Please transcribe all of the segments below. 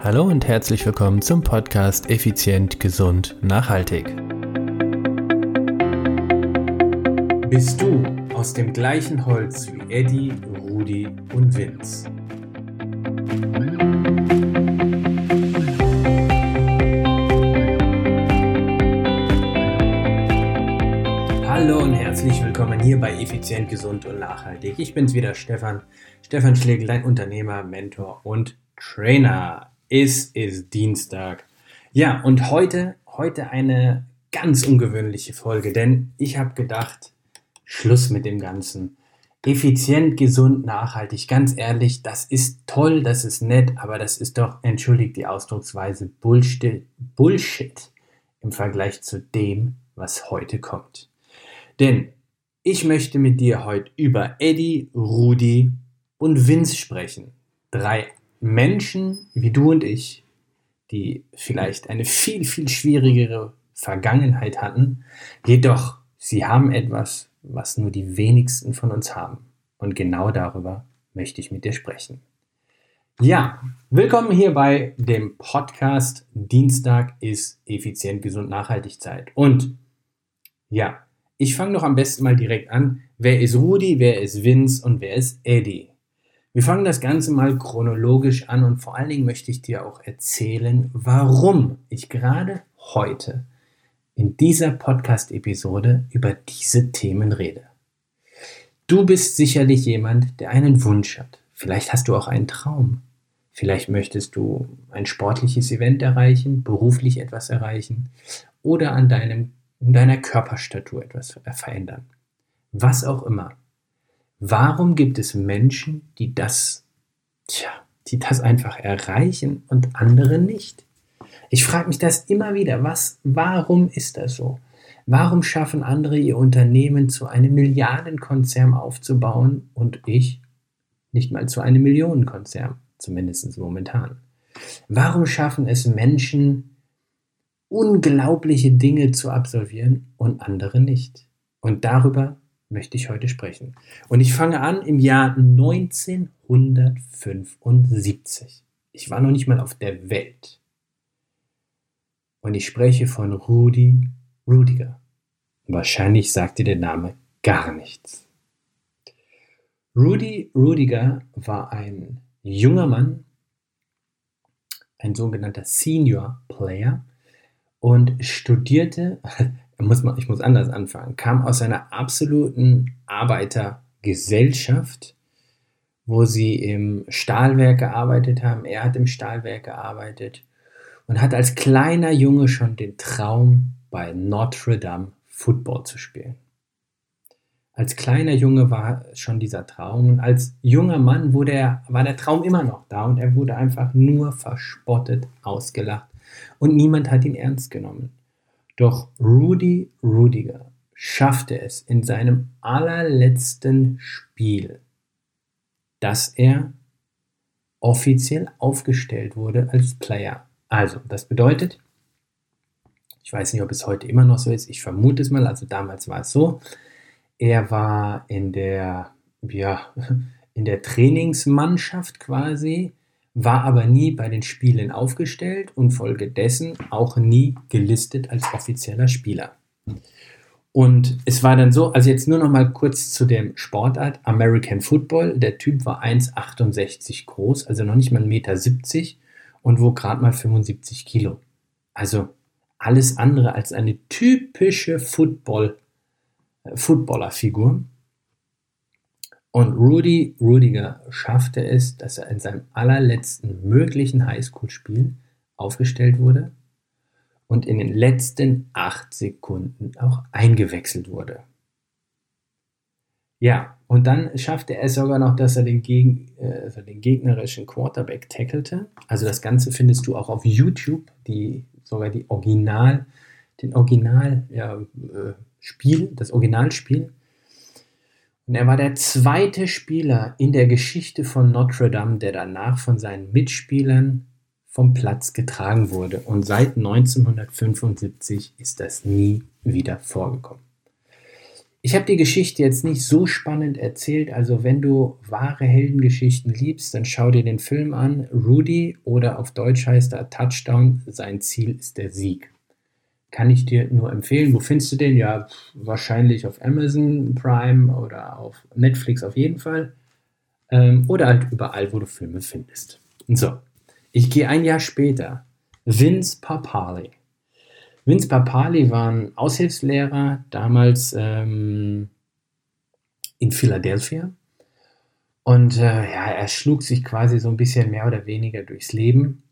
Hallo und herzlich willkommen zum Podcast Effizient, Gesund, Nachhaltig. Bist du aus dem gleichen Holz wie Eddie, Rudi und Vince? Hallo und herzlich willkommen hier bei Effizient, Gesund und Nachhaltig. Ich bin's wieder, Stefan. Stefan Schlegel, dein Unternehmer, Mentor und Trainer. Es ist Dienstag. Ja, und heute, heute eine ganz ungewöhnliche Folge, denn ich habe gedacht, Schluss mit dem Ganzen. Effizient, gesund, nachhaltig. Ganz ehrlich, das ist toll, das ist nett, aber das ist doch, entschuldigt die Ausdrucksweise, Bullshit, Bullshit im Vergleich zu dem, was heute kommt. Denn ich möchte mit dir heute über Eddie, Rudi und Vince sprechen. Drei Menschen wie du und ich, die vielleicht eine viel, viel schwierigere Vergangenheit hatten, jedoch sie haben etwas, was nur die wenigsten von uns haben. Und genau darüber möchte ich mit dir sprechen. Ja, willkommen hier bei dem Podcast Dienstag ist effizient, gesund, nachhaltig Zeit. Und ja, ich fange doch am besten mal direkt an. Wer ist Rudi, wer ist Vince und wer ist Eddie? Wir fangen das Ganze mal chronologisch an und vor allen Dingen möchte ich dir auch erzählen, warum ich gerade heute in dieser Podcast-Episode über diese Themen rede. Du bist sicherlich jemand, der einen Wunsch hat. Vielleicht hast du auch einen Traum. Vielleicht möchtest du ein sportliches Event erreichen, beruflich etwas erreichen oder an deinem, deiner Körperstatur etwas verändern. Was auch immer. Warum gibt es Menschen, die das, tja, die das einfach erreichen und andere nicht? Ich frage mich das immer wieder. Was, warum ist das so? Warum schaffen andere ihr Unternehmen zu einem Milliardenkonzern aufzubauen und ich nicht mal zu einem Millionenkonzern, zumindest momentan? Warum schaffen es Menschen, unglaubliche Dinge zu absolvieren und andere nicht? Und darüber möchte ich heute sprechen. Und ich fange an im Jahr 1975. Ich war noch nicht mal auf der Welt. Und ich spreche von Rudi Rudiger. Wahrscheinlich sagt dir der Name gar nichts. Rudi Rudiger war ein junger Mann, ein sogenannter Senior Player und studierte muss man, ich muss anders anfangen, kam aus einer absoluten Arbeitergesellschaft, wo sie im Stahlwerk gearbeitet haben. Er hat im Stahlwerk gearbeitet und hat als kleiner Junge schon den Traum, bei Notre Dame Football zu spielen. Als kleiner Junge war schon dieser Traum und als junger Mann wurde er, war der Traum immer noch da und er wurde einfach nur verspottet, ausgelacht und niemand hat ihn ernst genommen. Doch Rudy Rudiger schaffte es in seinem allerletzten Spiel, dass er offiziell aufgestellt wurde als Player. Also, das bedeutet, ich weiß nicht, ob es heute immer noch so ist, ich vermute es mal, also damals war es so, er war in der, ja, in der Trainingsmannschaft quasi war aber nie bei den Spielen aufgestellt und folgedessen auch nie gelistet als offizieller Spieler. Und es war dann so, also jetzt nur noch mal kurz zu dem Sportart American Football. Der Typ war 1,68 groß, also noch nicht mal 1,70 Meter und wog gerade mal 75 Kilo. Also alles andere als eine typische Football, äh, Footballerfigur. Und Rudy Rudiger schaffte es, dass er in seinem allerletzten möglichen Highschool-Spiel aufgestellt wurde und in den letzten acht Sekunden auch eingewechselt wurde. Ja, und dann schaffte er es sogar noch, dass er den, Geg äh, also den gegnerischen Quarterback tackelte. Also das Ganze findest du auch auf YouTube, die, sogar die Original, den Original ja, äh, Spiel, das Originalspiel. Und er war der zweite Spieler in der Geschichte von Notre Dame, der danach von seinen Mitspielern vom Platz getragen wurde. Und seit 1975 ist das nie wieder vorgekommen. Ich habe die Geschichte jetzt nicht so spannend erzählt, also wenn du wahre Heldengeschichten liebst, dann schau dir den Film an, Rudy oder auf Deutsch heißt er Touchdown, sein Ziel ist der Sieg. Kann ich dir nur empfehlen. Wo findest du den? Ja, wahrscheinlich auf Amazon Prime oder auf Netflix auf jeden Fall. Ähm, oder halt überall, wo du Filme findest. So, ich gehe ein Jahr später. Vince Papali Vince Papali war ein Aushilfslehrer damals ähm, in Philadelphia. Und äh, ja, er schlug sich quasi so ein bisschen mehr oder weniger durchs Leben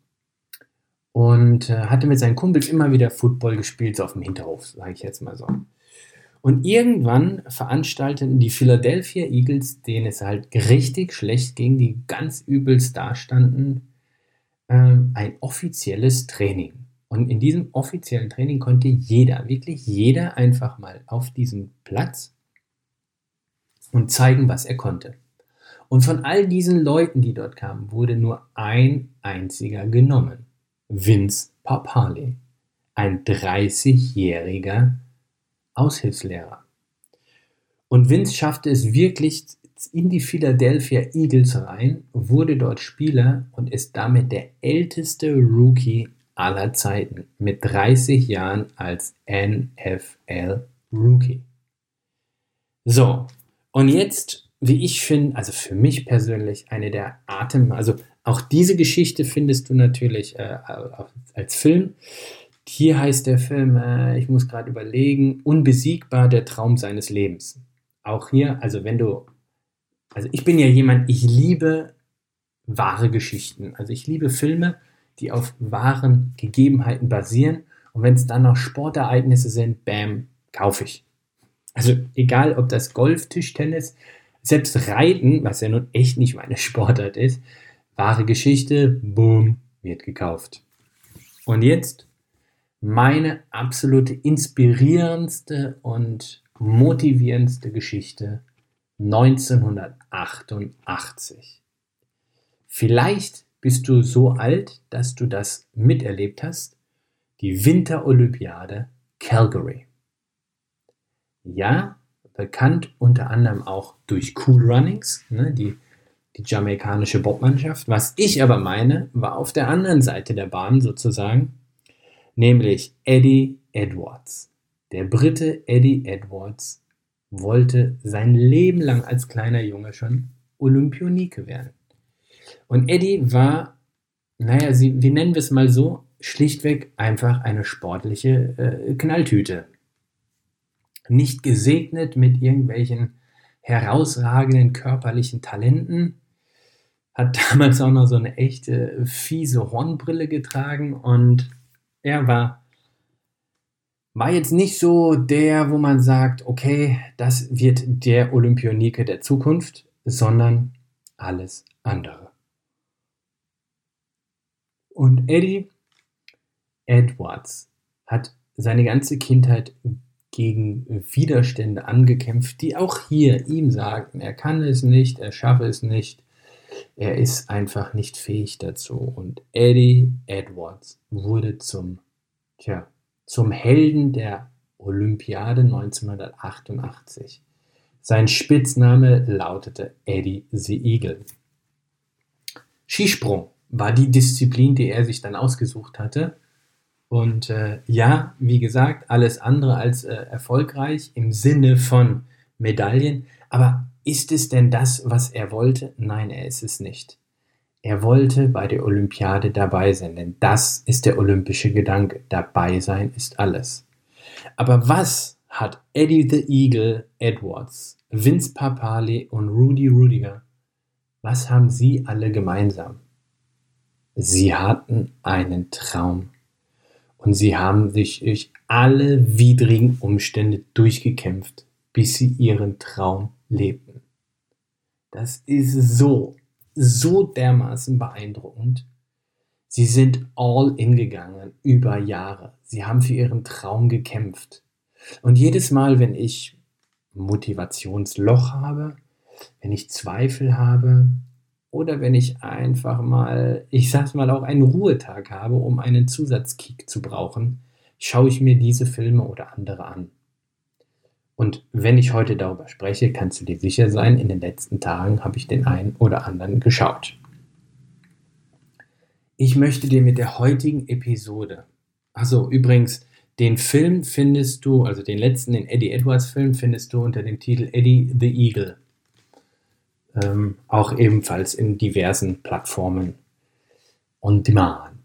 und äh, hatte mit seinen Kumpels immer wieder Football gespielt, so auf dem Hinterhof, sage ich jetzt mal so. Und irgendwann veranstalteten die Philadelphia Eagles, denen es halt richtig schlecht ging, die ganz übelst dastanden, äh, ein offizielles Training. Und in diesem offiziellen Training konnte jeder, wirklich jeder einfach mal auf diesen Platz und zeigen, was er konnte. Und von all diesen Leuten, die dort kamen, wurde nur ein einziger genommen. Vince Papale, ein 30-jähriger Aushilfslehrer. Und Vince schaffte es wirklich in die Philadelphia Eagles rein, wurde dort Spieler und ist damit der älteste Rookie aller Zeiten mit 30 Jahren als NFL Rookie. So, und jetzt, wie ich finde, also für mich persönlich eine der Atem, also auch diese Geschichte findest du natürlich äh, als Film. Hier heißt der Film, äh, ich muss gerade überlegen, Unbesiegbar, der Traum seines Lebens. Auch hier, also wenn du, also ich bin ja jemand, ich liebe wahre Geschichten. Also ich liebe Filme, die auf wahren Gegebenheiten basieren. Und wenn es dann noch Sportereignisse sind, bam, kaufe ich. Also egal, ob das Golf, Tischtennis, selbst Reiten, was ja nun echt nicht meine Sportart ist, wahre Geschichte, boom, wird gekauft. Und jetzt meine absolute inspirierendste und motivierendste Geschichte 1988. Vielleicht bist du so alt, dass du das miterlebt hast? Die Winterolympiade Calgary. Ja, bekannt unter anderem auch durch Cool Runnings, ne, die, die jamaikanische Bobmannschaft. Was ich aber meine, war auf der anderen Seite der Bahn sozusagen, nämlich Eddie Edwards. Der Brite Eddie Edwards wollte sein Leben lang als kleiner Junge schon Olympionike werden. Und Eddie war, naja, sie, wie nennen wir es mal so, schlichtweg einfach eine sportliche äh, Knalltüte. Nicht gesegnet mit irgendwelchen herausragenden körperlichen Talenten, hat damals auch noch so eine echte fiese Hornbrille getragen und er war war jetzt nicht so der, wo man sagt, okay, das wird der Olympionike der Zukunft, sondern alles andere. Und Eddie Edwards hat seine ganze Kindheit gegen Widerstände angekämpft, die auch hier ihm sagten, er kann es nicht, er schaffe es nicht, er ist einfach nicht fähig dazu. Und Eddie Edwards wurde zum, tja, zum Helden der Olympiade 1988. Sein Spitzname lautete Eddie the Eagle. Skisprung war die Disziplin, die er sich dann ausgesucht hatte. Und äh, ja, wie gesagt, alles andere als äh, erfolgreich im Sinne von Medaillen. Aber ist es denn das, was er wollte? Nein, er ist es nicht. Er wollte bei der Olympiade dabei sein, denn das ist der olympische Gedanke. Dabei sein ist alles. Aber was hat Eddie the Eagle Edwards, Vince Papali und Rudy Rudiger, was haben sie alle gemeinsam? Sie hatten einen Traum und sie haben sich durch alle widrigen Umstände durchgekämpft, bis sie ihren Traum lebten. Das ist so, so dermaßen beeindruckend. Sie sind all in gegangen über Jahre. Sie haben für ihren Traum gekämpft. Und jedes Mal, wenn ich Motivationsloch habe, wenn ich Zweifel habe, oder wenn ich einfach mal, ich sag's mal, auch einen Ruhetag habe, um einen Zusatzkick zu brauchen, schaue ich mir diese Filme oder andere an. Und wenn ich heute darüber spreche, kannst du dir sicher sein, in den letzten Tagen habe ich den einen oder anderen geschaut. Ich möchte dir mit der heutigen Episode, also übrigens, den Film findest du, also den letzten, den Eddie Edwards Film findest du unter dem Titel Eddie the Eagle. Ähm, auch ebenfalls in diversen Plattformen on demand.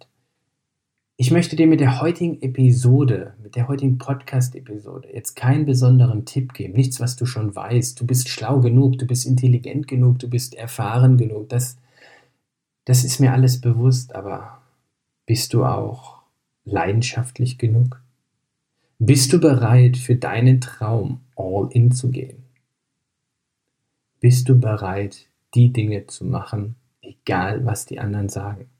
Ich möchte dir mit der heutigen Episode, mit der heutigen Podcast-Episode jetzt keinen besonderen Tipp geben. Nichts, was du schon weißt. Du bist schlau genug, du bist intelligent genug, du bist erfahren genug. Das, das ist mir alles bewusst, aber bist du auch leidenschaftlich genug? Bist du bereit, für deinen Traum all in zu gehen? Bist du bereit, die Dinge zu machen, egal was die anderen sagen?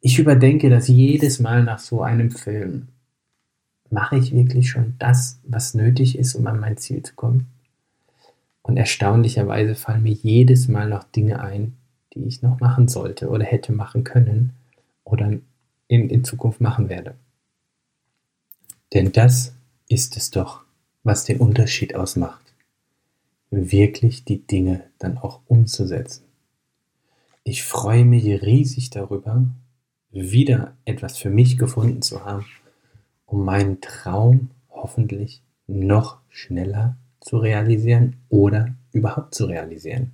Ich überdenke das jedes Mal nach so einem Film. Mache ich wirklich schon das, was nötig ist, um an mein Ziel zu kommen? Und erstaunlicherweise fallen mir jedes Mal noch Dinge ein, die ich noch machen sollte oder hätte machen können oder in, in Zukunft machen werde. Denn das ist es doch, was den Unterschied ausmacht. Wirklich die Dinge dann auch umzusetzen. Ich freue mich riesig darüber, wieder etwas für mich gefunden zu haben, um meinen Traum hoffentlich noch schneller zu realisieren oder überhaupt zu realisieren.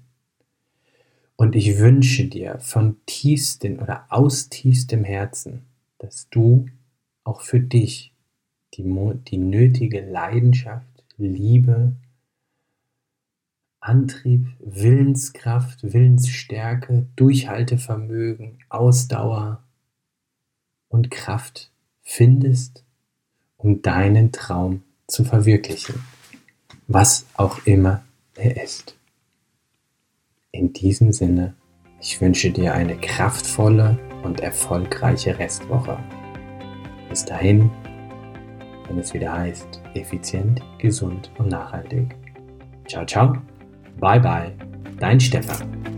Und ich wünsche dir von tiefstem oder aus tiefstem Herzen, dass du auch für dich die, die nötige Leidenschaft, Liebe, Antrieb, Willenskraft, Willensstärke, Durchhaltevermögen, Ausdauer und Kraft findest, um deinen Traum zu verwirklichen, was auch immer er ist. In diesem Sinne, ich wünsche dir eine kraftvolle und erfolgreiche Restwoche. Bis dahin, wenn es wieder heißt, effizient, gesund und nachhaltig. Ciao, ciao, bye bye, dein Stefan.